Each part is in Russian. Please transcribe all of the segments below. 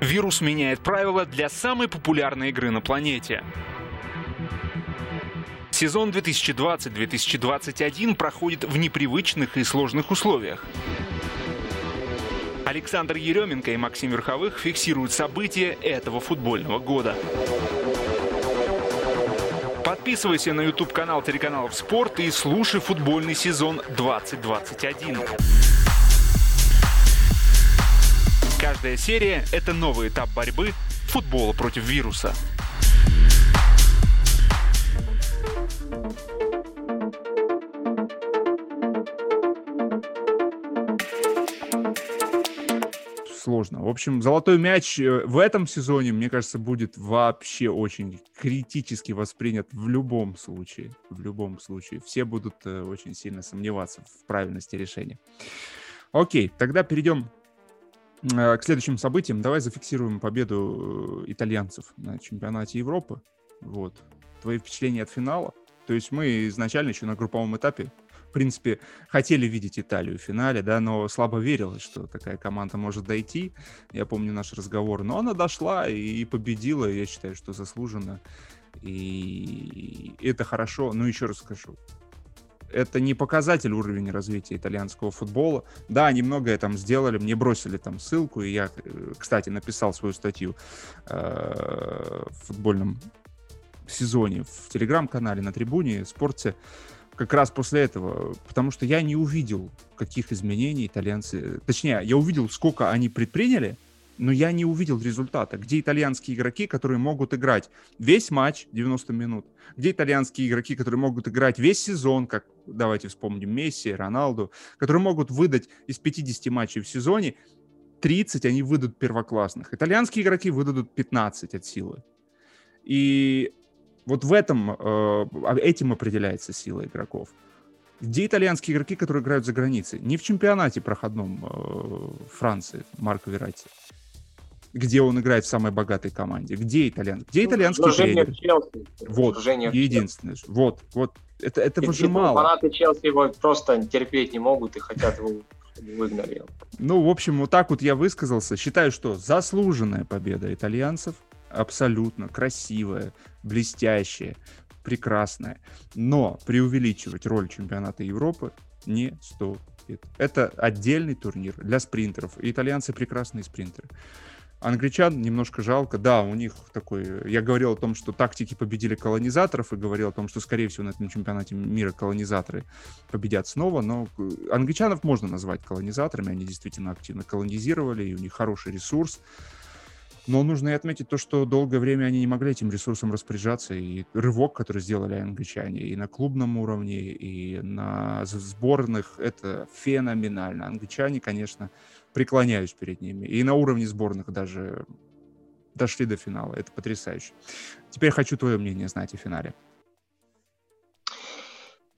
Вирус меняет правила для самой популярной игры на планете. Сезон 2020-2021 проходит в непривычных и сложных условиях. Александр Еременко и Максим Верховых фиксируют события этого футбольного года. Подписывайся на YouTube-канал телеканалов «Спорт» и слушай футбольный сезон 2021. Каждая серия — это новый этап борьбы футбола против вируса. сложно. В общем, золотой мяч э, в этом сезоне, мне кажется, будет вообще очень критически воспринят в любом случае. В любом случае. Все будут э, очень сильно сомневаться в правильности решения. Окей, тогда перейдем к следующим событиям. Давай зафиксируем победу итальянцев на чемпионате Европы. Вот. Твои впечатления от финала? То есть мы изначально еще на групповом этапе принципе, хотели видеть Италию в финале, да, но слабо верилось, что такая команда может дойти. Я помню наш разговор, но она дошла и победила, я считаю, что заслуженно. И это хорошо. Ну, еще раз скажу, это не показатель уровня развития итальянского футбола. Да, они многое там сделали, мне бросили там ссылку, и я, э, кстати, написал свою статью э, в футбольном сезоне в телеграм-канале на трибуне, спорте как раз после этого, потому что я не увидел, каких изменений итальянцы... Точнее, я увидел, сколько они предприняли, но я не увидел результата. Где итальянские игроки, которые могут играть весь матч 90 минут? Где итальянские игроки, которые могут играть весь сезон, как, давайте вспомним, Месси, Роналду, которые могут выдать из 50 матчей в сезоне 30 они выдадут первоклассных. Итальянские игроки выдадут 15 от силы. И вот в этом, э, этим определяется сила игроков. Где итальянские игроки, которые играют за границей? Не в чемпионате проходном э, Франции Марко Верати, где он играет в самой богатой команде. Где итальян? Где ну, итальянский тренер? Челси. Вот, единственное. Вот, вот. Это, это выжимало. Фанаты Челси его просто терпеть не могут и хотят его выгнали. Ну, в общем, вот так вот я высказался. Считаю, что заслуженная победа итальянцев абсолютно красивая, блестящая, прекрасная. Но преувеличивать роль чемпионата Европы не стоит. Это отдельный турнир для спринтеров. И итальянцы прекрасные спринтеры. Англичан немножко жалко. Да, у них такой... Я говорил о том, что тактики победили колонизаторов, и говорил о том, что, скорее всего, на этом чемпионате мира колонизаторы победят снова, но англичанов можно назвать колонизаторами, они действительно активно колонизировали, и у них хороший ресурс. Но нужно и отметить то, что долгое время они не могли этим ресурсом распоряжаться. И рывок, который сделали англичане и на клубном уровне, и на сборных, это феноменально. Англичане, конечно, преклоняюсь перед ними. И на уровне сборных даже дошли до финала. Это потрясающе. Теперь хочу твое мнение знать о финале.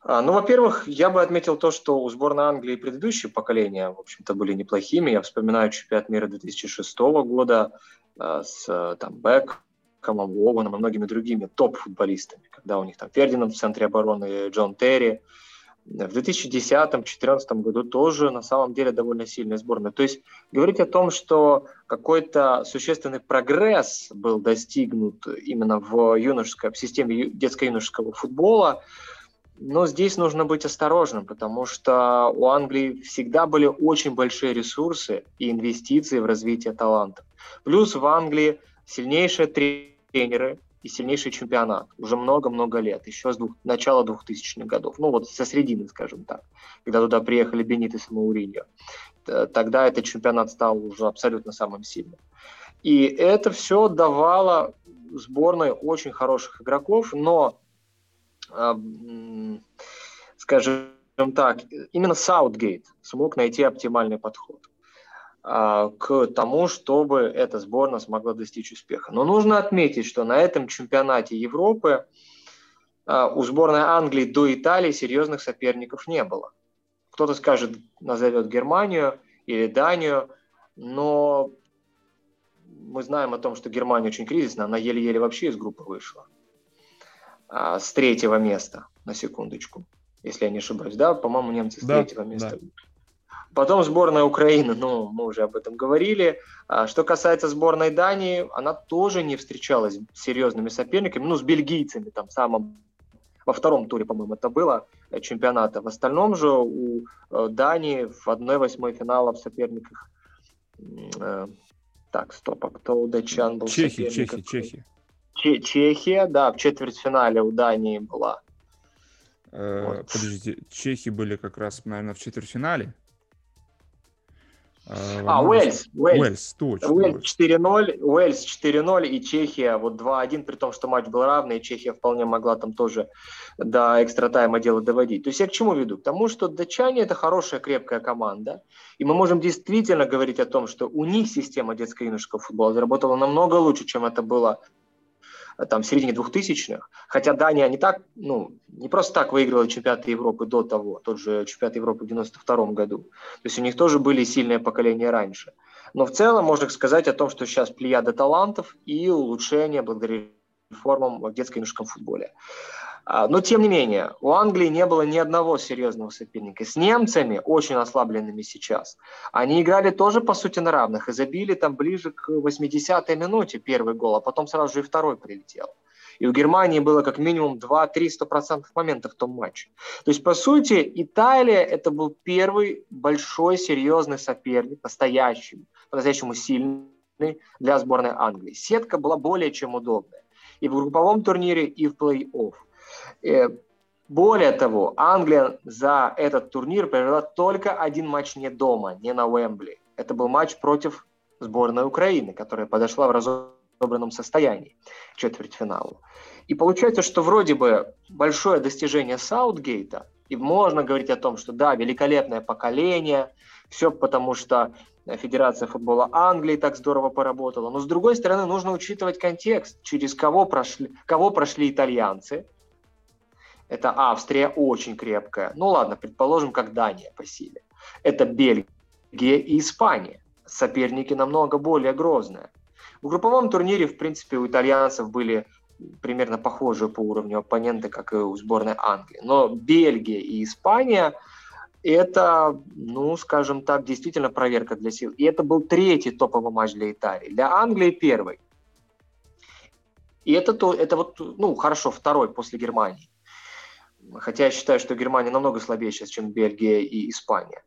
А, ну, во-первых, я бы отметил то, что у сборной Англии предыдущие поколения, в общем-то, были неплохими. Я вспоминаю чемпионат мира 2006 года, Э, с там, Бекхэмом, Уоганом и многими другими топ-футболистами, когда у них там Фердинанд в центре обороны, Джон Терри. В 2010-2014 году тоже на самом деле довольно сильная сборная. То есть говорить о том, что какой-то существенный прогресс был достигнут именно в, юношеской, в системе детско-юношеского футбола, но здесь нужно быть осторожным, потому что у Англии всегда были очень большие ресурсы и инвестиции в развитие талантов. Плюс в Англии сильнейшие тренеры и сильнейший чемпионат уже много-много лет, еще с двух, начала 2000-х годов, ну вот со средины, скажем так, когда туда приехали Бенитес и Мауриньо. Тогда этот чемпионат стал уже абсолютно самым сильным. И это все давало сборной очень хороших игроков, но, скажем так, именно Саутгейт смог найти оптимальный подход. А, к тому, чтобы эта сборная смогла достичь успеха. Но нужно отметить, что на этом чемпионате Европы а, у сборной Англии до Италии серьезных соперников не было. Кто-то скажет, назовет Германию или Данию, но мы знаем о том, что Германия очень кризисная, она еле-еле вообще из группы вышла. А, с третьего места, на секундочку, если я не ошибаюсь. Да, по-моему, немцы с да, третьего места. Да. Потом сборная Украины, ну, мы уже об этом говорили. А что касается сборной Дании, она тоже не встречалась с серьезными соперниками, ну, с бельгийцами, там, самым во втором туре, по-моему, это было э, чемпионата. В остальном же у э, Дании в 1-8 финала в соперниках... Э, так, стоп, а кто у датчан был Чехия, Чехия, Чехия. Че- Чехия, да, в четвертьфинале у Дании была. Э, вот. Подождите, чехи были как раз, наверное, в четвертьфинале? А, а Уэльс, Уэльс, Уэльс, точно. Уэльс 4-0, Уэльс 4-0 и Чехия вот 2-1, при том, что матч был равный, и Чехия вполне могла там тоже до экстра тайма дело доводить. То есть я к чему веду? К тому, что датчане это хорошая, крепкая команда, и мы можем действительно говорить о том, что у них система детско-юношеского футбола заработала намного лучше, чем это было там, в середине 2000-х. Хотя Дания не так, ну, не просто так выиграла чемпионат Европы до того, тот же чемпионат Европы в 92 году. То есть у них тоже были сильные поколения раньше. Но в целом можно сказать о том, что сейчас плеяда талантов и улучшение благодаря реформам в детско-юношеском футболе. А, но тем не менее, у Англии не было ни одного серьезного соперника. С немцами, очень ослабленными сейчас, они играли тоже, по сути, на равных и забили там ближе к 80-й минуте первый гол, а потом сразу же и второй прилетел. И у Германии было как минимум 2-3 стопроцентных момента в том матче. То есть, по сути, Италия – это был первый большой серьезный соперник, настоящий, по-настоящему сильный для сборной Англии. Сетка была более чем удобная. И в групповом турнире, и в плей-офф. Э, более того, Англия за этот турнир провела только один матч не дома, не на Уэмбли. Это был матч против сборной Украины, которая подошла в разобранном состоянии к четвертьфиналу. И получается, что вроде бы большое достижение Саутгейта, и можно говорить о том, что да, великолепное поколение, все потому что Федерация футбола Англии так здорово поработала. Но с другой стороны, нужно учитывать контекст, через кого прошли, кого прошли итальянцы – это Австрия очень крепкая. Ну ладно, предположим, как Дания по силе. Это Бельгия и Испания. Соперники намного более грозные. В групповом турнире, в принципе, у итальянцев были примерно похожие по уровню оппоненты, как и у сборной Англии. Но Бельгия и Испания – это, ну, скажем так, действительно проверка для сил. И это был третий топовый матч для Италии. Для Англии первый. И это, то, это вот, ну, хорошо, второй после Германии. Хотя я считаю, что Германия намного слабее сейчас, чем Бельгия и Испания.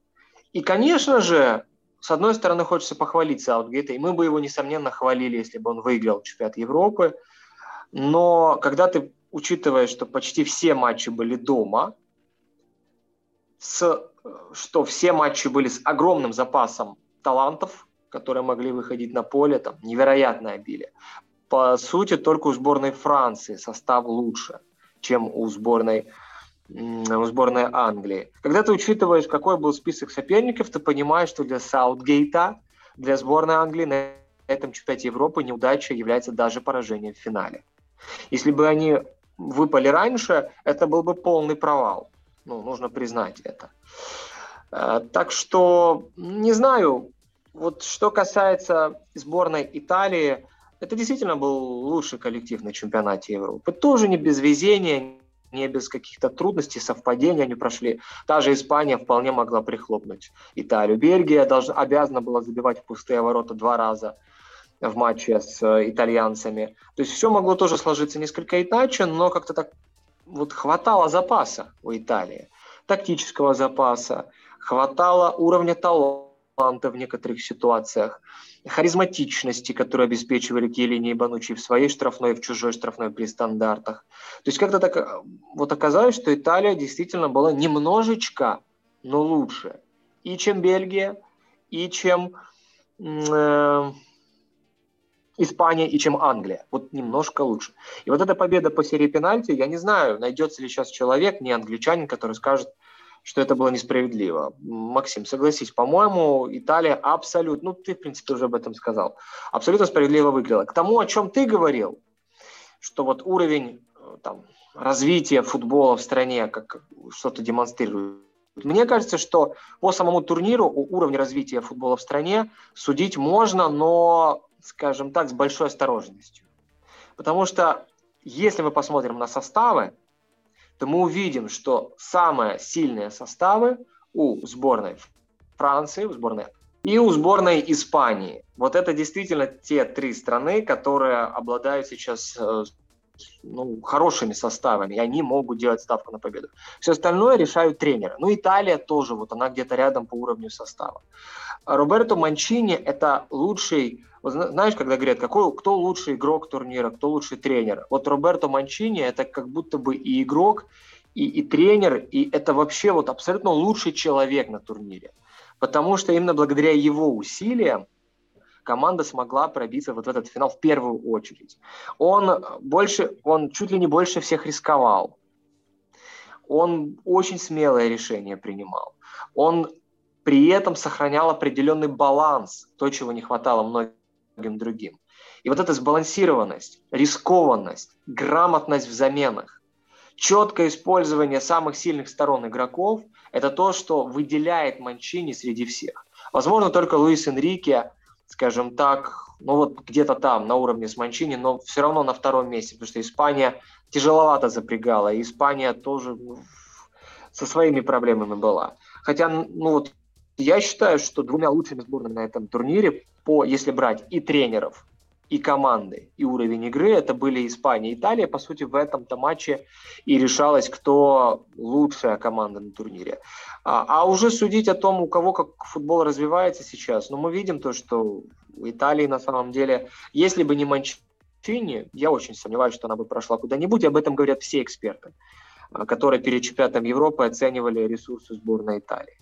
И, конечно же, с одной стороны, хочется похвалить Саутгейта, и мы бы его, несомненно, хвалили, если бы он выиграл чемпионат Европы. Но когда ты учитываешь, что почти все матчи были дома, с, что все матчи были с огромным запасом талантов, которые могли выходить на поле, там невероятное обилие. По сути, только у сборной Франции состав лучше, чем у сборной у сборной Англии. Когда ты учитываешь, какой был список соперников, ты понимаешь, что для Саутгейта, для сборной Англии на этом чемпионате Европы неудача является даже поражением в финале. Если бы они выпали раньше, это был бы полный провал. Ну, нужно признать это. Э, так что, не знаю, вот что касается сборной Италии, это действительно был лучший коллектив на чемпионате Европы. Тоже не без везения, не без каких-то трудностей, совпадений они прошли. Та же Испания вполне могла прихлопнуть Италию. Бельгия должна, обязана была забивать пустые ворота два раза в матче с э, итальянцами. То есть все могло тоже сложиться несколько иначе, но как-то так вот хватало запаса у Италии, тактического запаса, хватало уровня таланта в некоторых ситуациях харизматичности, которую обеспечивали Келлини и Банучи в своей штрафной, в чужой штрафной при стандартах. То есть как-то так э, вот оказалось, что Италия действительно была немножечко, но лучше. И чем Бельгия, и чем э, Испания, и чем Англия. Вот немножко лучше. И вот эта победа по серии пенальти, я не знаю, найдется ли сейчас человек, не англичанин, который скажет, что это было несправедливо. Максим, согласись, по-моему, Италия абсолютно, ну ты, в принципе, уже об этом сказал, абсолютно справедливо выиграла. К тому, о чем ты говорил, что вот уровень э, там, развития футбола в стране как что-то демонстрирует. Мне кажется, что по самому турниру у уровня развития футбола в стране судить можно, но, скажем так, с большой осторожностью. Потому что если мы посмотрим на составы, то мы увидим, что самые сильные составы у сборной Франции, у сборной, и у сборной Испании. Вот это действительно те три страны, которые обладают сейчас э, ну, хорошими составами, и они могут делать ставку на победу. Все остальное решают тренеры. Ну, Италия тоже, вот она где-то рядом по уровню состава. Роберто Манчини – это лучший, вот знаешь, когда говорят, какой, кто лучший игрок турнира, кто лучший тренер. Вот Роберто Манчини – это как будто бы и игрок, и, и тренер, и это вообще вот абсолютно лучший человек на турнире. Потому что именно благодаря его усилиям команда смогла пробиться вот в этот финал в первую очередь. Он больше, он чуть ли не больше всех рисковал. Он очень смелое решение принимал. Он при этом сохранял определенный баланс, то, чего не хватало многим другим. И вот эта сбалансированность, рискованность, грамотность в заменах, четкое использование самых сильных сторон игроков – это то, что выделяет Манчини среди всех. Возможно, только Луис Энрике скажем так, ну вот где-то там, на уровне с Манчини, но все равно на втором месте, потому что Испания тяжеловато запрягала, и Испания тоже ну, со своими проблемами была. Хотя, ну вот, я считаю, что двумя лучшими сборными на этом турнире, по, если брать и тренеров, и команды, и уровень игры, это были Испания и Италия. По сути, в этом-то матче и решалось, кто лучшая команда на турнире. А, а уже судить о том, у кого как футбол развивается сейчас, ну, мы видим то, что у Италии на самом деле, если бы не Манчини, я очень сомневаюсь, что она бы прошла куда-нибудь, об этом говорят все эксперты, а, которые перед чемпионатом Европы оценивали ресурсы сборной Италии.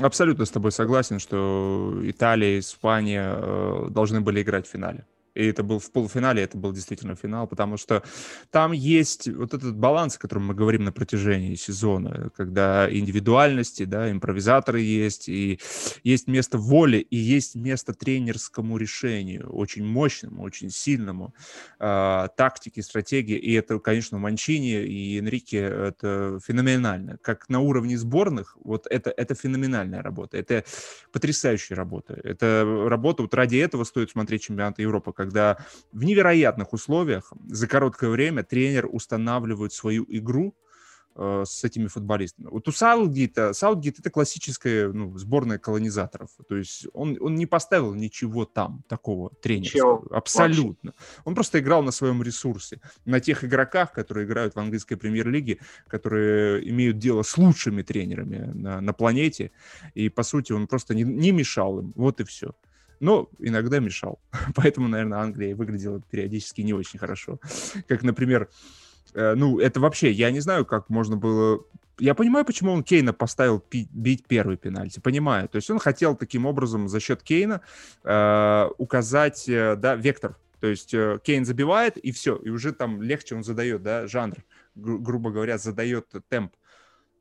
Абсолютно с тобой согласен, что Италия и Испания э, должны были играть в финале и это был в полуфинале, это был действительно финал, потому что там есть вот этот баланс, о котором мы говорим на протяжении сезона, когда индивидуальности, да, импровизаторы есть, и есть место воли, и есть место тренерскому решению, очень мощному, очень сильному, э, тактике, стратегии, и это, конечно, Манчини и Энрике это феноменально. Как на уровне сборных, вот это, это феноменальная работа, это потрясающая работа. Это работа, вот ради этого стоит смотреть чемпионаты Европы, когда в невероятных условиях за короткое время тренер устанавливает свою игру э, с этими футболистами. Вот у Саутгейта, Саутгейт это классическая ну, сборная колонизаторов. То есть он, он не поставил ничего там такого тренерского. Абсолютно. Вообще. Он просто играл на своем ресурсе. На тех игроках, которые играют в английской премьер-лиге, которые имеют дело с лучшими тренерами на, на планете. И, по сути, он просто не, не мешал им. Вот и все но иногда мешал. Поэтому, наверное, Англия выглядела периодически не очень хорошо. Как, например, э, ну, это вообще, я не знаю, как можно было... Я понимаю, почему он Кейна поставил пи- бить первый пенальти, понимаю. То есть он хотел таким образом за счет Кейна э, указать, э, да, вектор. То есть э, Кейн забивает, и все, и уже там легче он задает, да, жанр, гру- грубо говоря, задает темп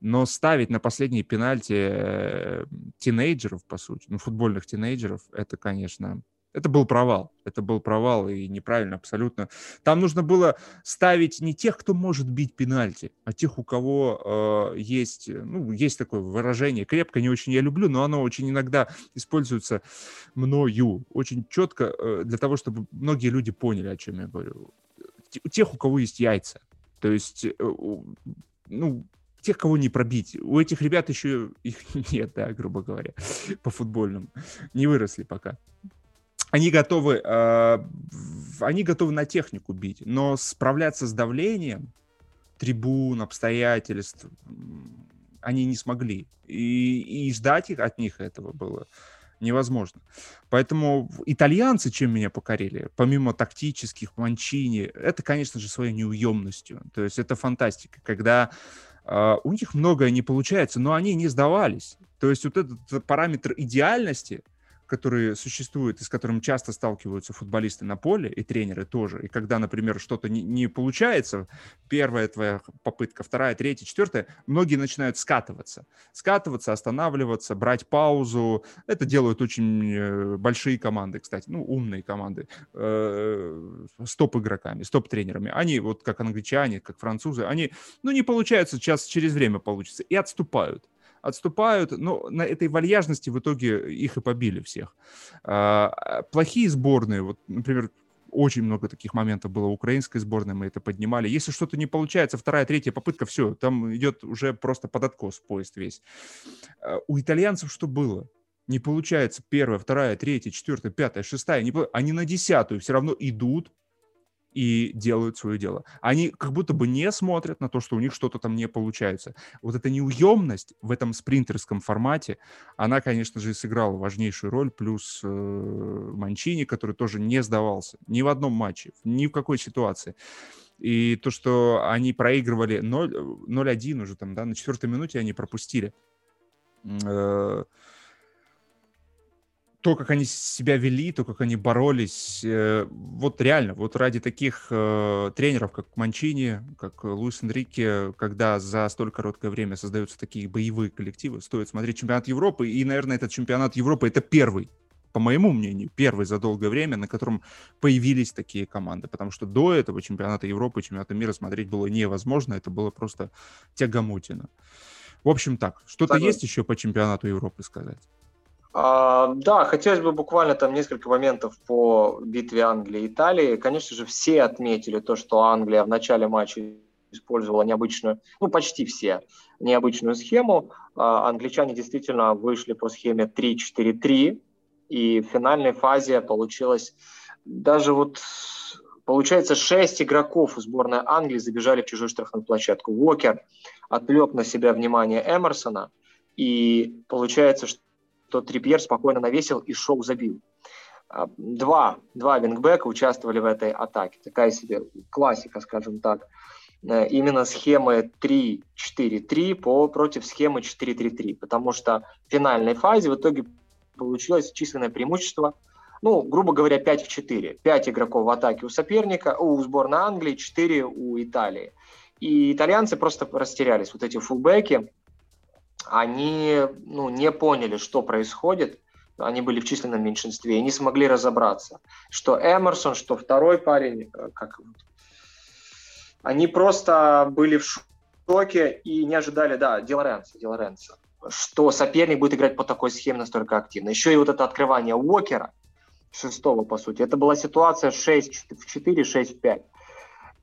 но ставить на последние пенальти э, тинейджеров, по сути, ну, футбольных тинейджеров, это, конечно, это был провал. Это был провал и неправильно абсолютно. Там нужно было ставить не тех, кто может бить пенальти, а тех, у кого э, есть, ну, есть такое выражение, крепко не очень я люблю, но оно очень иногда используется мною, очень четко, э, для того, чтобы многие люди поняли, о чем я говорю. Тех, у кого есть яйца. То есть, э, ну, тех, кого не пробить. У этих ребят еще их нет, да, грубо говоря, по футбольному. Не выросли пока. Они готовы, э, они готовы на технику бить, но справляться с давлением трибун, обстоятельств они не смогли. И, и ждать их от них этого было невозможно. Поэтому итальянцы чем меня покорили, помимо тактических, манчини, это, конечно же, своей неуемностью. То есть это фантастика, когда у них многое не получается, но они не сдавались. То есть вот этот параметр идеальности, которые существуют и с которым часто сталкиваются футболисты на поле и тренеры тоже. И когда, например, что-то не, не получается, первая твоя попытка, вторая, третья, четвертая, многие начинают скатываться. Скатываться, останавливаться, брать паузу. Это делают очень э, большие команды, кстати, ну, умные команды, э, стоп-игроками, стоп-тренерами. Они, вот как англичане, как французы, они, ну, не получается, сейчас через время получится, и отступают отступают, но на этой вальяжности в итоге их и побили всех. А, плохие сборные, вот, например, очень много таких моментов было украинской сборной, мы это поднимали. Если что-то не получается, вторая, третья попытка, все, там идет уже просто под откос поезд весь. Э, у итальянцев что было? Не получается первая, вторая, третья, четвертая, пятая, шестая, не, они на десятую все равно идут, и делают свое дело. Они как будто бы не смотрят на то, что у них что-то там не получается. Вот эта неуемность в этом спринтерском формате, она, конечно же, сыграла важнейшую роль, плюс э, Манчини, который тоже не сдавался ни в одном матче, ни в какой ситуации. И то, что они проигрывали 0-1 уже там, да, на четвертой минуте они пропустили. Э, то, как они себя вели, то, как они боролись, э, вот реально, вот ради таких э, тренеров, как Манчини, как Луис Энрике, когда за столь короткое время создаются такие боевые коллективы, стоит смотреть чемпионат Европы, и, наверное, этот чемпионат Европы — это первый, по моему мнению, первый за долгое время, на котором появились такие команды, потому что до этого чемпионата Европы, чемпионата мира смотреть было невозможно, это было просто тягомотина. В общем так, что-то есть еще по чемпионату Европы сказать? А, да, хотелось бы буквально там несколько моментов по битве Англии и Италии. Конечно же, все отметили то, что Англия в начале матча использовала необычную, ну почти все, необычную схему. А, англичане действительно вышли по схеме 3-4-3, и в финальной фазе получилось даже вот Получается, шесть игроков у сборной Англии забежали в чужую штрафную площадку. Уокер отвлек на себя внимание Эмерсона, и получается, что то Трипьер спокойно навесил и шоу забил. А, два, два вингбека участвовали в этой атаке. Такая себе классика, скажем так. Э, именно схемы 3-4-3 по, против схемы 4-3-3. Потому что в финальной фазе в итоге получилось численное преимущество ну, грубо говоря, 5 в 4. 5 игроков в атаке у соперника, у сборной Англии, 4 у Италии. И итальянцы просто растерялись. Вот эти фулбеки, они ну, не поняли, что происходит, они были в численном меньшинстве и не смогли разобраться, что Эмерсон, что второй парень, э, как они просто были в шоке и не ожидали, да, Ди Лоренцо, Ди Лоренцо, что соперник будет играть по такой схеме настолько активно. Еще и вот это открывание Уокера, шестого, по сути, это была ситуация 6 в 4, 6 в 5.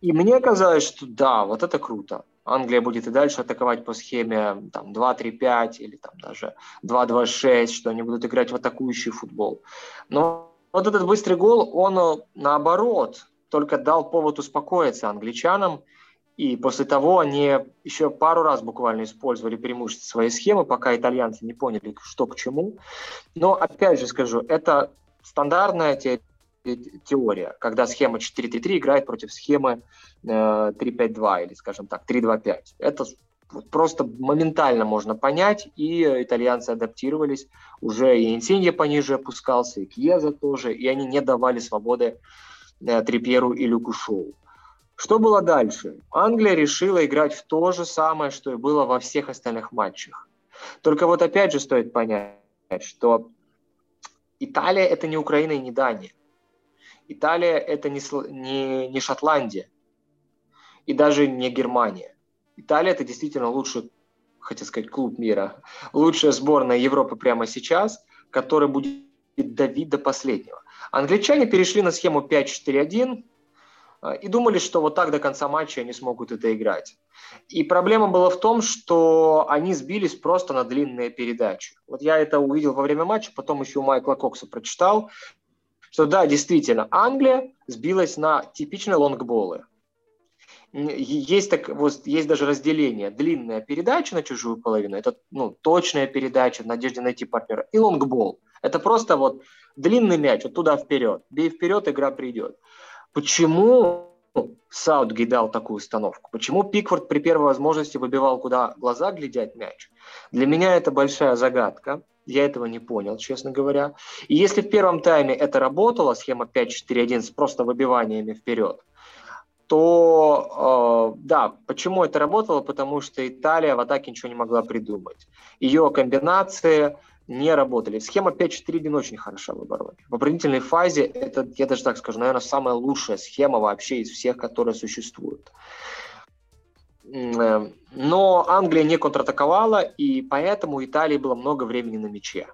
И мне казалось, что да, вот это круто. Англия будет и дальше атаковать по схеме там, 2-3-5 или там, даже 2-2-6, что они будут играть в атакующий футбол. Но вот этот быстрый гол, он наоборот только дал повод успокоиться англичанам. И после того они еще пару раз буквально использовали преимущество своей схемы, пока итальянцы не поняли, что к чему. Но опять же скажу, это стандартная теория теория, когда схема 4-3-3 играет против схемы 3-5-2 э, или, скажем так, 3-2-5. Это просто моментально можно понять, и итальянцы адаптировались. Уже и Инсинья пониже опускался, и Кьеза тоже, и они не давали свободы э, Трипьеру и Люку Шоу. Что было дальше? Англия решила играть в то же самое, что и было во всех остальных матчах. Только вот опять же стоит понять, что Италия – это не Украина и не Дания. Италия – это не, не, не Шотландия и даже не Германия. Италия – это действительно лучший, хотел сказать, клуб мира, лучшая сборная Европы прямо сейчас, которая будет давить до последнего. Англичане перешли на схему 5-4-1 э, и думали, что вот так до конца матча они смогут это играть. И проблема была в том, что они сбились просто на длинные передачи. Вот я это увидел во время матча, потом еще у Майкла Кокса прочитал, что да, действительно, Англия сбилась на типичные лонгболы. Есть, так, вот, есть даже разделение. Длинная передача на чужую половину, это ну, точная передача в надежде найти партнера. И лонгбол. Это просто вот длинный мяч, вот туда вперед. Бей вперед, игра придет. Почему Саутгей дал такую установку? Почему Пикфорд при первой возможности выбивал, куда глаза глядят мяч? Для меня это большая загадка. Я этого не понял, честно говоря. И если в первом тайме это работало, схема 5-4-1 с просто выбиваниями вперед, то э, да, почему это работало? Потому что Италия в атаке ничего не могла придумать. Ее комбинации не работали. Схема 5-4-1 очень хороша в. В оборонительной фазе это, я даже так скажу, наверное, самая лучшая схема вообще из всех, которые существуют. Но Англия не контратаковала, и поэтому у Италии было много времени на мяче.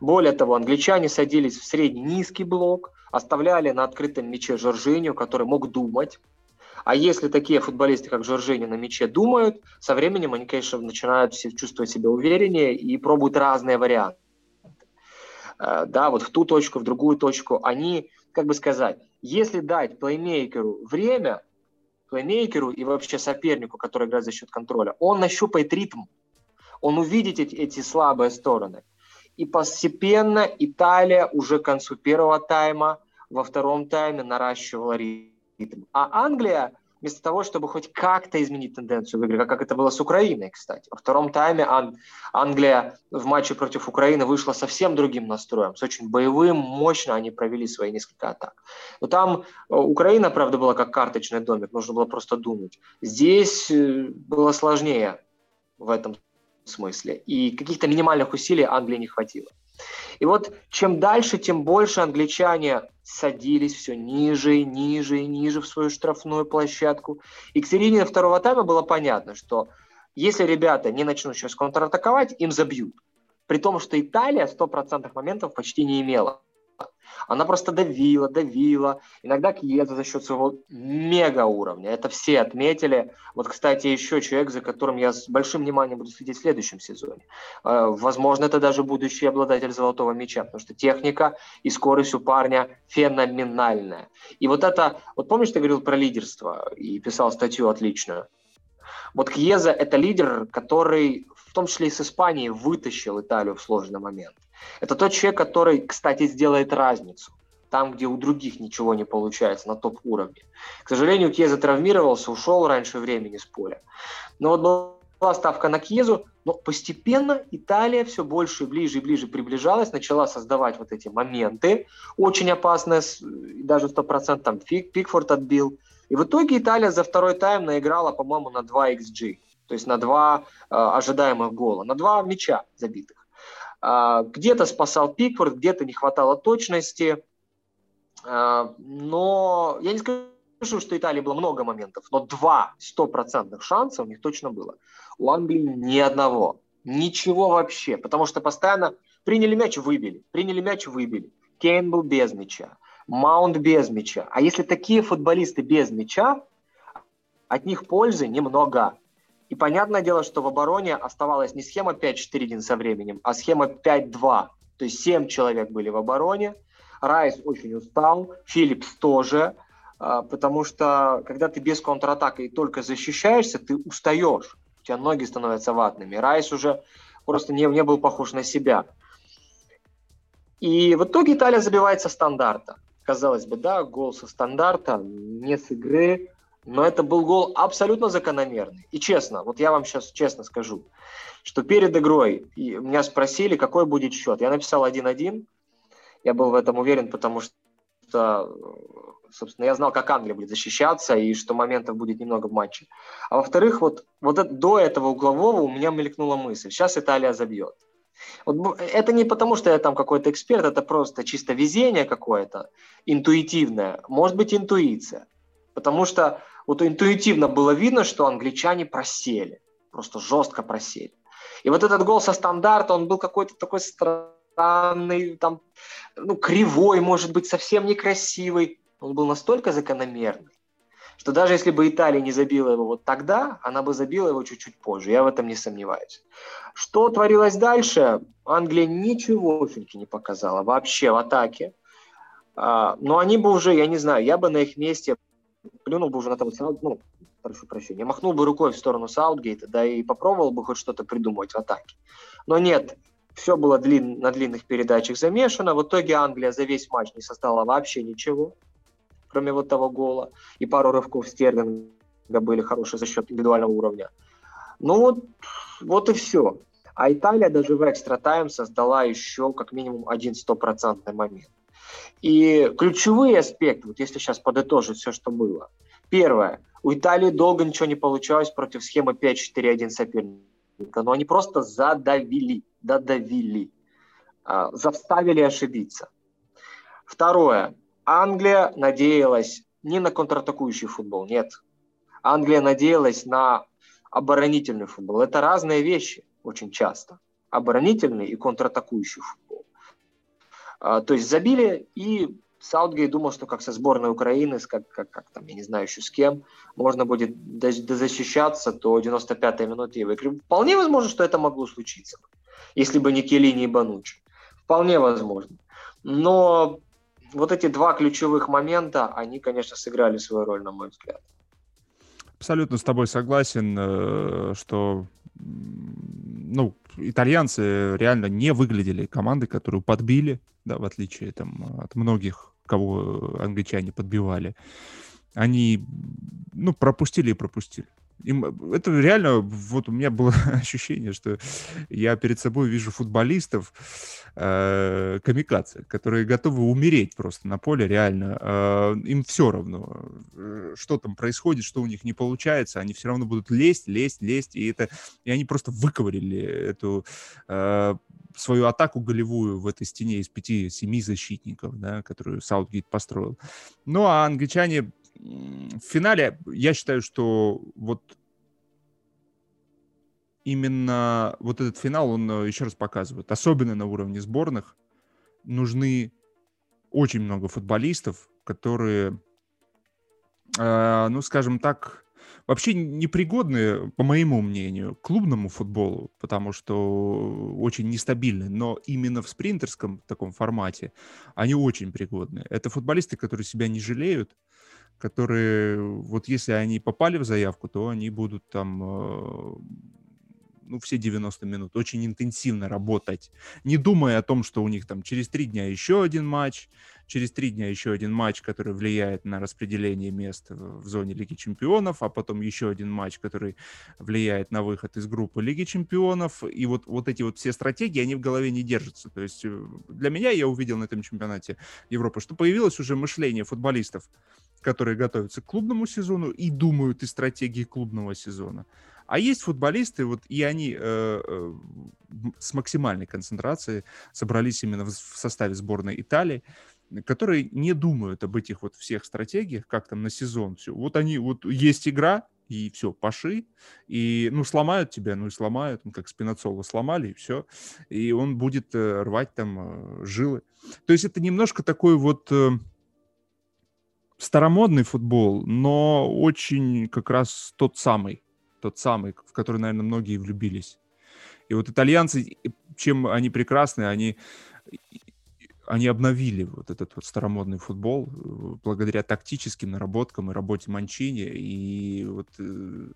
Более того, англичане садились в средний низкий блок, оставляли на открытом мяче Жоржиню, который мог думать. А если такие футболисты, как Жоржини, на мяче думают, со временем они, конечно, начинают чувствовать себя увереннее и пробуют разные варианты. Э, да, вот в ту точку, в другую точку. Они, как бы сказать, если дать плеймейкеру время, плеймейкеру и вообще сопернику, который играет за счет контроля, он нащупает ритм, он увидит эти, эти слабые стороны. И постепенно Италия уже к концу первого тайма, во втором тайме наращивала ритм. А Англия вместо того, чтобы хоть как-то изменить тенденцию в игре, как это было с Украиной, кстати. Во втором тайме Ан- Англия в матче против Украины вышла совсем другим настроем, с очень боевым, мощно они провели свои несколько атак. Но там э, Украина, правда, была как карточный домик, нужно было просто думать. Здесь э, было сложнее в этом смысле, и каких-то минимальных усилий Англии не хватило. И вот чем дальше, тем больше англичане садились все ниже и ниже и ниже в свою штрафную площадку. И к середине второго тайма было понятно, что если ребята не начнут сейчас контратаковать, им забьют. При том, что Италия 100% моментов почти не имела. Она просто давила, давила. Иногда Киеза за счет своего мега уровня. Это все отметили. Вот, кстати, еще человек, за которым я с большим вниманием буду следить в следующем сезоне. Э, возможно, это даже будущий обладатель золотого мяча, потому что техника и скорость у парня феноменальная. И вот это, вот помнишь, ты говорил про лидерство и писал статью отличную? Вот Кьеза – это лидер, который в том числе и с Испанией вытащил Италию в сложный момент. Это тот человек, который, кстати, сделает разницу там, где у других ничего не получается на топ-уровне. К сожалению, Кьеза травмировался, ушел раньше времени с поля. Но вот была ставка на Кьезу, но постепенно Италия все больше, ближе и ближе приближалась, начала создавать вот эти моменты, очень опасные, даже 100% там Пик, Пикфорд отбил. И в итоге Италия за второй тайм наиграла, по-моему, на 2 XG, то есть на два э, ожидаемых гола, на два мяча забитых. А, где-то спасал Пикфорд, где-то не хватало точности. А, но я не скажу, что Италии было много моментов, но два стопроцентных шанса у них точно было. У Англии ни одного. Ничего вообще. Потому что постоянно приняли мяч, выбили. Приняли мяч, выбили. Кейн был без мяча. Маунт без мяча. А если такие футболисты без мяча, от них пользы немного. И понятное дело, что в обороне оставалась не схема 5-4-1 со временем, а схема 5-2. То есть 7 человек были в обороне. Райс очень устал, Филлипс тоже, а, потому что когда ты без контратаки и только защищаешься, ты устаешь. У тебя ноги становятся ватными. Райс уже просто не, не был похож на себя. И в итоге Италия забивается стандарта. Казалось бы, да, гол со стандарта, не с игры, но это был гол абсолютно закономерный. И честно, вот я вам сейчас честно скажу, что перед игрой меня спросили, какой будет счет. Я написал 1-1. Я был в этом уверен, потому что, собственно, я знал, как Англия будет защищаться и что моментов будет немного в матче. А во-вторых, вот, вот это, до этого углового у меня мелькнула мысль. Сейчас Италия забьет. Вот это не потому, что я там какой-то эксперт, это просто чисто везение какое-то, интуитивное. Может быть, интуиция. Потому что вот интуитивно было видно, что англичане просели, просто жестко просели. И вот этот гол со стандарта, он был какой-то такой странный, там, ну, кривой, может быть, совсем некрасивый. Он был настолько закономерный, что даже если бы Италия не забила его вот тогда, она бы забила его чуть-чуть позже. Я в этом не сомневаюсь. Что творилось дальше? Англия ничего не показала вообще в атаке. А, но они бы уже, я не знаю, я бы на их месте плюнул бы уже на того Саут, ну, прошу прощения, махнул бы рукой в сторону Саутгейта, да и попробовал бы хоть что-то придумать в атаке. Но нет, все было длин, на длинных передачах замешано. В итоге Англия за весь матч не создала вообще ничего, кроме вот того гола. И пару рывков Стерлинга были хорошие за счет индивидуального уровня. Ну вот, вот и все. А Италия даже в экстра тайм создала еще как минимум один стопроцентный момент. И ключевые аспекты, вот если сейчас подытожить все, что было. Первое. У Италии долго ничего не получалось против схемы 5-4-1 соперника, но они просто задавили, додавили, а, заставили ошибиться. Второе. Англия надеялась не на контратакующий футбол, нет. Англия надеялась на оборонительный футбол. Это разные вещи очень часто. Оборонительный и контратакующий футбол. А, то есть забили, и Саутгейт думал, что как со сборной Украины, как, как, как там, я не знаю еще с кем, можно будет дозащищаться до 95-й минуты игры. Вполне возможно, что это могло случиться, если бы не Келлини и Банучи. Вполне возможно. Но вот эти два ключевых момента, они, конечно, сыграли свою роль, на мой взгляд. Абсолютно с тобой согласен, э, что ну, итальянцы реально не выглядели командой, которую подбили, да, в отличие там, от многих, кого англичане подбивали. Они, ну, пропустили и пропустили. Им, это реально, вот у меня было ощущение, что я перед собой вижу футболистов, э, камикадзе, которые готовы умереть просто на поле, реально. Э, им все равно, э, что там происходит, что у них не получается, они все равно будут лезть, лезть, лезть, и, это, и они просто выковырили эту э, свою атаку голевую в этой стене из пяти-семи защитников, да, которую Саутгейт построил. Ну, а англичане в финале я считаю, что вот именно вот этот финал, он э, еще раз показывает, особенно на уровне сборных, нужны очень много футболистов, которые, э, ну, скажем так, вообще непригодны, по моему мнению, к клубному футболу, потому что очень нестабильны, но именно в спринтерском таком формате они очень пригодны. Это футболисты, которые себя не жалеют, которые, вот если они попали в заявку, то они будут там э, ну, все 90 минут, очень интенсивно работать, не думая о том, что у них там через три дня еще один матч, через три дня еще один матч, который влияет на распределение мест в зоне Лиги Чемпионов, а потом еще один матч, который влияет на выход из группы Лиги Чемпионов. И вот, вот эти вот все стратегии, они в голове не держатся. То есть э, для меня, я увидел на этом чемпионате Европы, что появилось уже мышление футболистов, которые готовятся к клубному сезону и думают и стратегии клубного сезона. А есть футболисты, вот и они э, э, с максимальной концентрацией собрались именно в, в составе сборной Италии, которые не думают об этих вот всех стратегиях, как там на сезон все. Вот они, вот есть игра, и все, паши, и, ну, сломают тебя, ну, и сломают, ну, как Спинацола сломали, и все, и он будет э, рвать там э, жилы. То есть это немножко такой вот э, старомодный футбол, но очень как раз тот самый, тот самый, в который, наверное, многие влюбились. И вот итальянцы, чем они прекрасны, они, они обновили вот этот вот старомодный футбол э, благодаря тактическим наработкам и работе Манчини. И вот, э,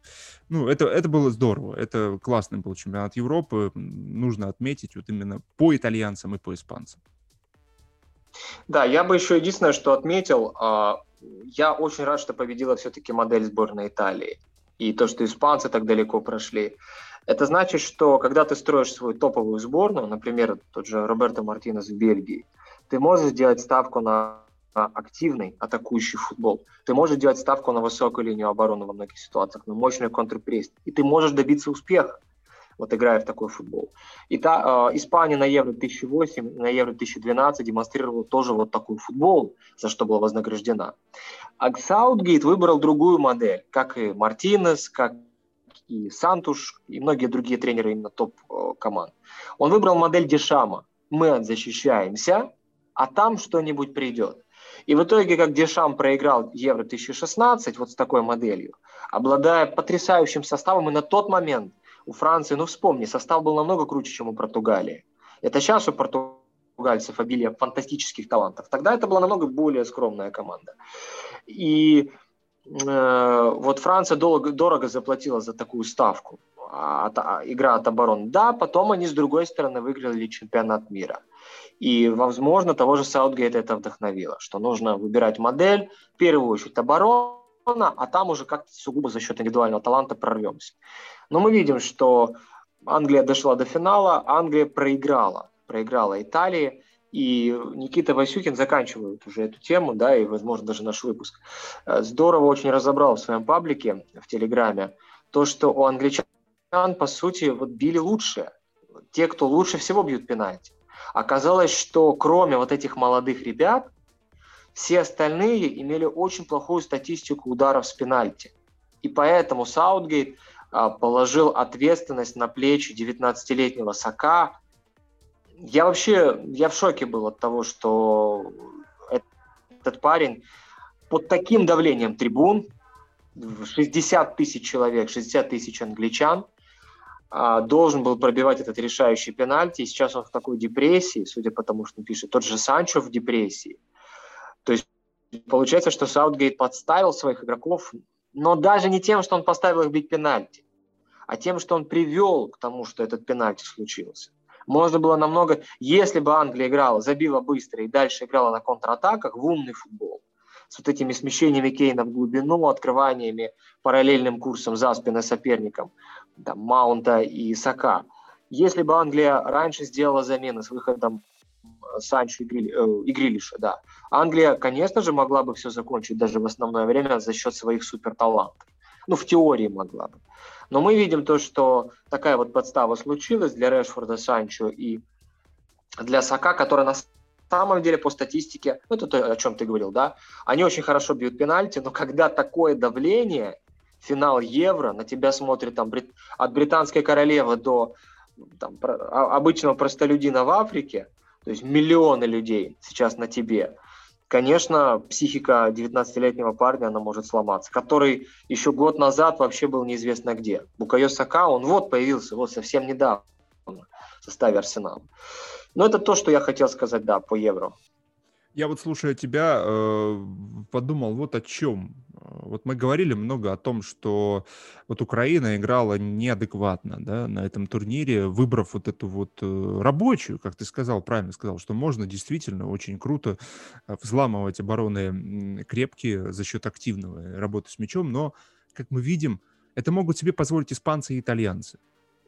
ну, это, это было здорово. Это классный был чемпионат Европы. Нужно отметить вот именно по итальянцам и по испанцам. Да, я бы еще единственное, что отметил, а, я очень рад, что победила все-таки модель сборной Италии и то, что испанцы так далеко прошли. Это значит, что когда ты строишь свою топовую сборную, например, тот же Роберто Мартинес в Бельгии, ты можешь сделать ставку на активный атакующий футбол. Ты можешь делать ставку на высокую линию обороны во многих ситуациях, на мощный контрпресс. И ты можешь добиться успеха, вот играя в такой футбол. И та, э, Испания на Евро 2008, на Евро 2012 демонстрировала тоже вот такой футбол, за что была вознаграждена. А Саутгейт выбрал другую модель, как и Мартинес, как и Сантуш, и многие другие тренеры именно топ-команд. Он выбрал модель Дешама. Мы защищаемся, а там что-нибудь придет. И в итоге, как Дешам проиграл Евро 2016 вот с такой моделью, обладая потрясающим составом, и на тот момент у Франции, ну вспомни, состав был намного круче, чем у Португалии. Это сейчас у португальцев обилие фантастических талантов. Тогда это была намного более скромная команда. И э, вот Франция дорого, дорого заплатила за такую ставку. А, а, игра от обороны. Да, потом они с другой стороны выиграли чемпионат мира. И, возможно, того же Саутгейта это вдохновило, что нужно выбирать модель, в первую очередь оборону, а там уже как-то сугубо за счет индивидуального таланта прорвемся. Но мы видим, что Англия дошла до финала, Англия проиграла, проиграла Италии, и Никита Васюкин заканчивает уже эту тему, да, и, возможно, даже наш выпуск. Э, здорово очень разобрал в своем паблике, в Телеграме, то, что у англичан, по сути, вот били лучше. Те, кто лучше всего бьют пенальти. Оказалось, что кроме вот этих молодых ребят, все остальные имели очень плохую статистику ударов с пенальти. И поэтому Саутгейт а, положил ответственность на плечи 19-летнего Сака Я вообще, я в шоке был от того, что этот парень под таким давлением трибун, 60 тысяч человек, 60 тысяч англичан, должен был пробивать этот решающий пенальти. И сейчас он в такой депрессии, судя по тому, что он пишет, тот же Санчо в депрессии. То есть получается, что Саутгейт подставил своих игроков, но даже не тем, что он поставил их бить пенальти, а тем, что он привел к тому, что этот пенальти случился. Можно было намного... Если бы Англия играла, забила быстро и дальше играла на контратаках в умный футбол, с вот этими смещениями Кейна в глубину, открываниями, параллельным курсом за спины соперникам, там, Маунта и Сака. Если бы Англия раньше сделала замены с выходом э, Санчо и, Грили, э, и Грилиша, да, Англия, конечно же, могла бы все закончить даже в основное время за счет своих суперталантов. Ну, в теории могла бы. Но мы видим то, что такая вот подстава случилась для Решфорда, Санчо и для Сака, которая на самом деле по статистике, ну это то, о чем ты говорил, да, они очень хорошо бьют пенальти, но когда такое давление, финал Евро, на тебя смотрит там от британской королевы до там, а, обычного простолюдина в Африке, то есть миллионы людей сейчас на тебе, конечно, психика 19-летнего парня, она может сломаться, который еще год назад вообще был неизвестно где. Букайо Сака, он вот появился, вот совсем недавно в составе Арсенала. Но это то, что я хотел сказать, да, по Евро. Я вот, слушая тебя, э, подумал вот о чем. Вот мы говорили много о том, что вот Украина играла неадекватно да, на этом турнире, выбрав вот эту вот э, рабочую, как ты сказал, правильно сказал, что можно действительно очень круто э, взламывать обороны крепкие за счет активного работы с мячом, но, как мы видим, это могут себе позволить испанцы и итальянцы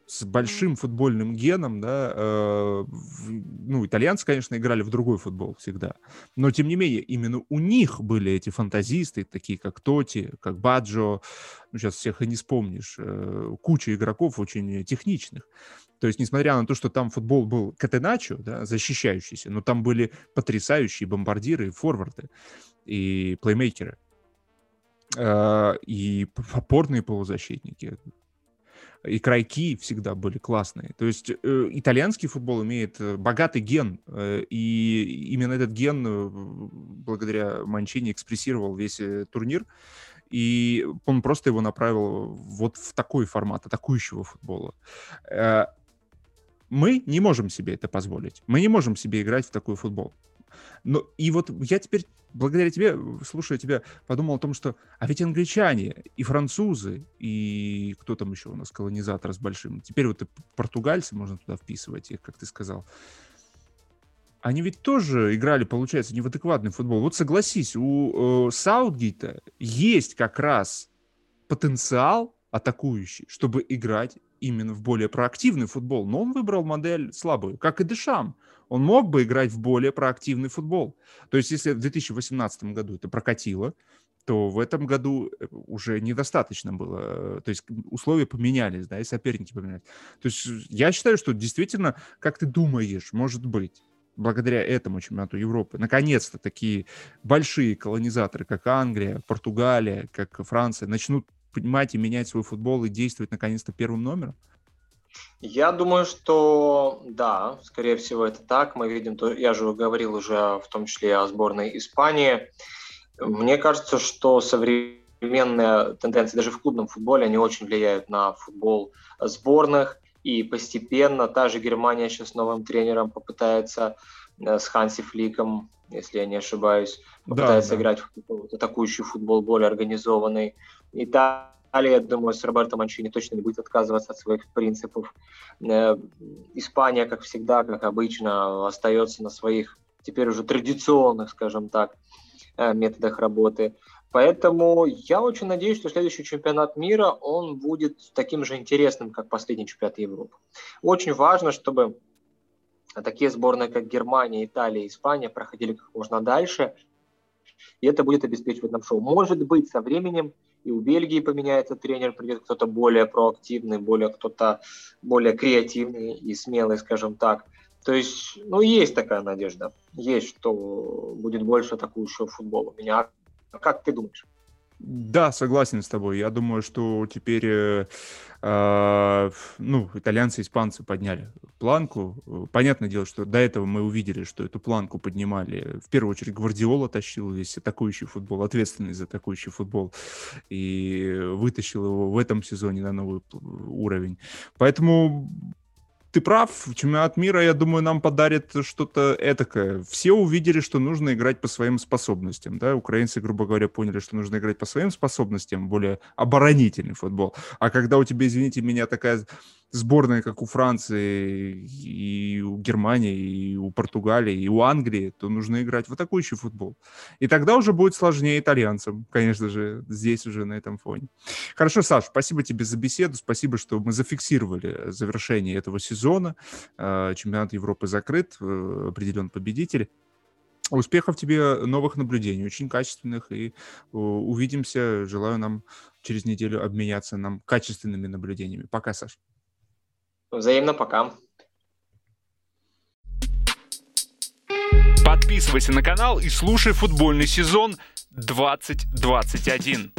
с большим футбольным геном, да, э, ну, итальянцы, конечно, играли в другой футбол всегда, но, тем не менее, именно у них были эти фантазисты, такие как Тоти, как Баджо, ну, сейчас всех и не вспомнишь, э, куча игроков очень техничных. То есть, несмотря на то, что там футбол был катеначо, да, защищающийся, но там были потрясающие бомбардиры, форварды и плеймейкеры э, и опорные полузащитники и крайки всегда были классные. То есть э, итальянский футбол имеет э, богатый ген, э, и именно этот ген э, благодаря Манчини экспрессировал весь э, турнир, и он просто его направил вот в такой формат атакующего футбола. Э, мы не можем себе это позволить. Мы не можем себе играть в такой футбол. Но и вот я теперь, благодаря тебе, слушая тебя, подумал о том, что а ведь англичане и французы, и кто там еще у нас колонизатор с большим, теперь вот и португальцы можно туда вписывать их, как ты сказал, они ведь тоже играли, получается, не в адекватный футбол. Вот согласись, у э, Саутгейта есть как раз потенциал атакующий, чтобы играть именно в более проактивный футбол, но он выбрал модель слабую, как и Дешам. Он мог бы играть в более проактивный футбол. То есть, если в 2018 году это прокатило, то в этом году э, уже недостаточно было. То есть условия поменялись, да, и соперники поменялись. То есть я считаю, что действительно, как ты думаешь, может быть, благодаря этому чемпионату Европы, наконец-то такие большие колонизаторы, как Англия, Португалия, как Франция, начнут понимать и менять свой футбол и действовать наконец-то первым номером? Я думаю, что да, скорее всего это так. Мы видим, то, я же говорил уже в том числе о сборной Испании. Мне кажется, что современные тенденции даже в клубном футболе, они очень влияют на футбол сборных. И постепенно та же Германия сейчас новым тренером попытается э, с Ханси Фликом, если я не ошибаюсь, попытается да, да. играть в атакующий футбол более организованный. Италия, я думаю, с Роберто Манчини точно не будет отказываться от своих принципов. Э, Испания, как всегда, как обычно, остается на своих теперь уже традиционных, скажем так, э, методах работы. Поэтому я очень надеюсь, что следующий чемпионат мира, он будет таким же интересным, как последний чемпионат Европы. Очень важно, чтобы такие сборные, как Германия, Италия, Испания, проходили как можно дальше, и это будет обеспечивать нам шоу. Может быть, со временем и у Бельгии поменяется тренер, придет кто-то более проактивный, более кто-то более креативный и смелый, скажем так. То есть, ну, есть такая надежда. Есть, что будет больше атакующего футбола меня. А как ты думаешь? Да, согласен с тобой. Я думаю, что теперь э, э, ну, итальянцы, испанцы подняли планку. Понятное дело, что до этого мы увидели, что эту планку поднимали. В первую очередь Гвардиола тащил весь атакующий футбол, ответственный за атакующий футбол, и вытащил его в этом сезоне на новый уровень. Поэтому ты прав, чемпионат мира, я думаю, нам подарит что-то этакое. Все увидели, что нужно играть по своим способностям, да, украинцы, грубо говоря, поняли, что нужно играть по своим способностям, более оборонительный футбол. А когда у тебя, извините меня, такая сборная, как у Франции, и у Германии, и у Португалии, и у Англии, то нужно играть в атакующий футбол. И тогда уже будет сложнее итальянцам, конечно же, здесь уже на этом фоне. Хорошо, Саш, спасибо тебе за беседу, спасибо, что мы зафиксировали завершение этого сезона. Э, чемпионат Европы закрыт, э, определен победитель. Успехов тебе, новых наблюдений, очень качественных, и э, увидимся. Желаю нам через неделю обменяться нам качественными наблюдениями. Пока, Саш. Взаимно, пока. Подписывайся на канал и слушай футбольный сезон 2021.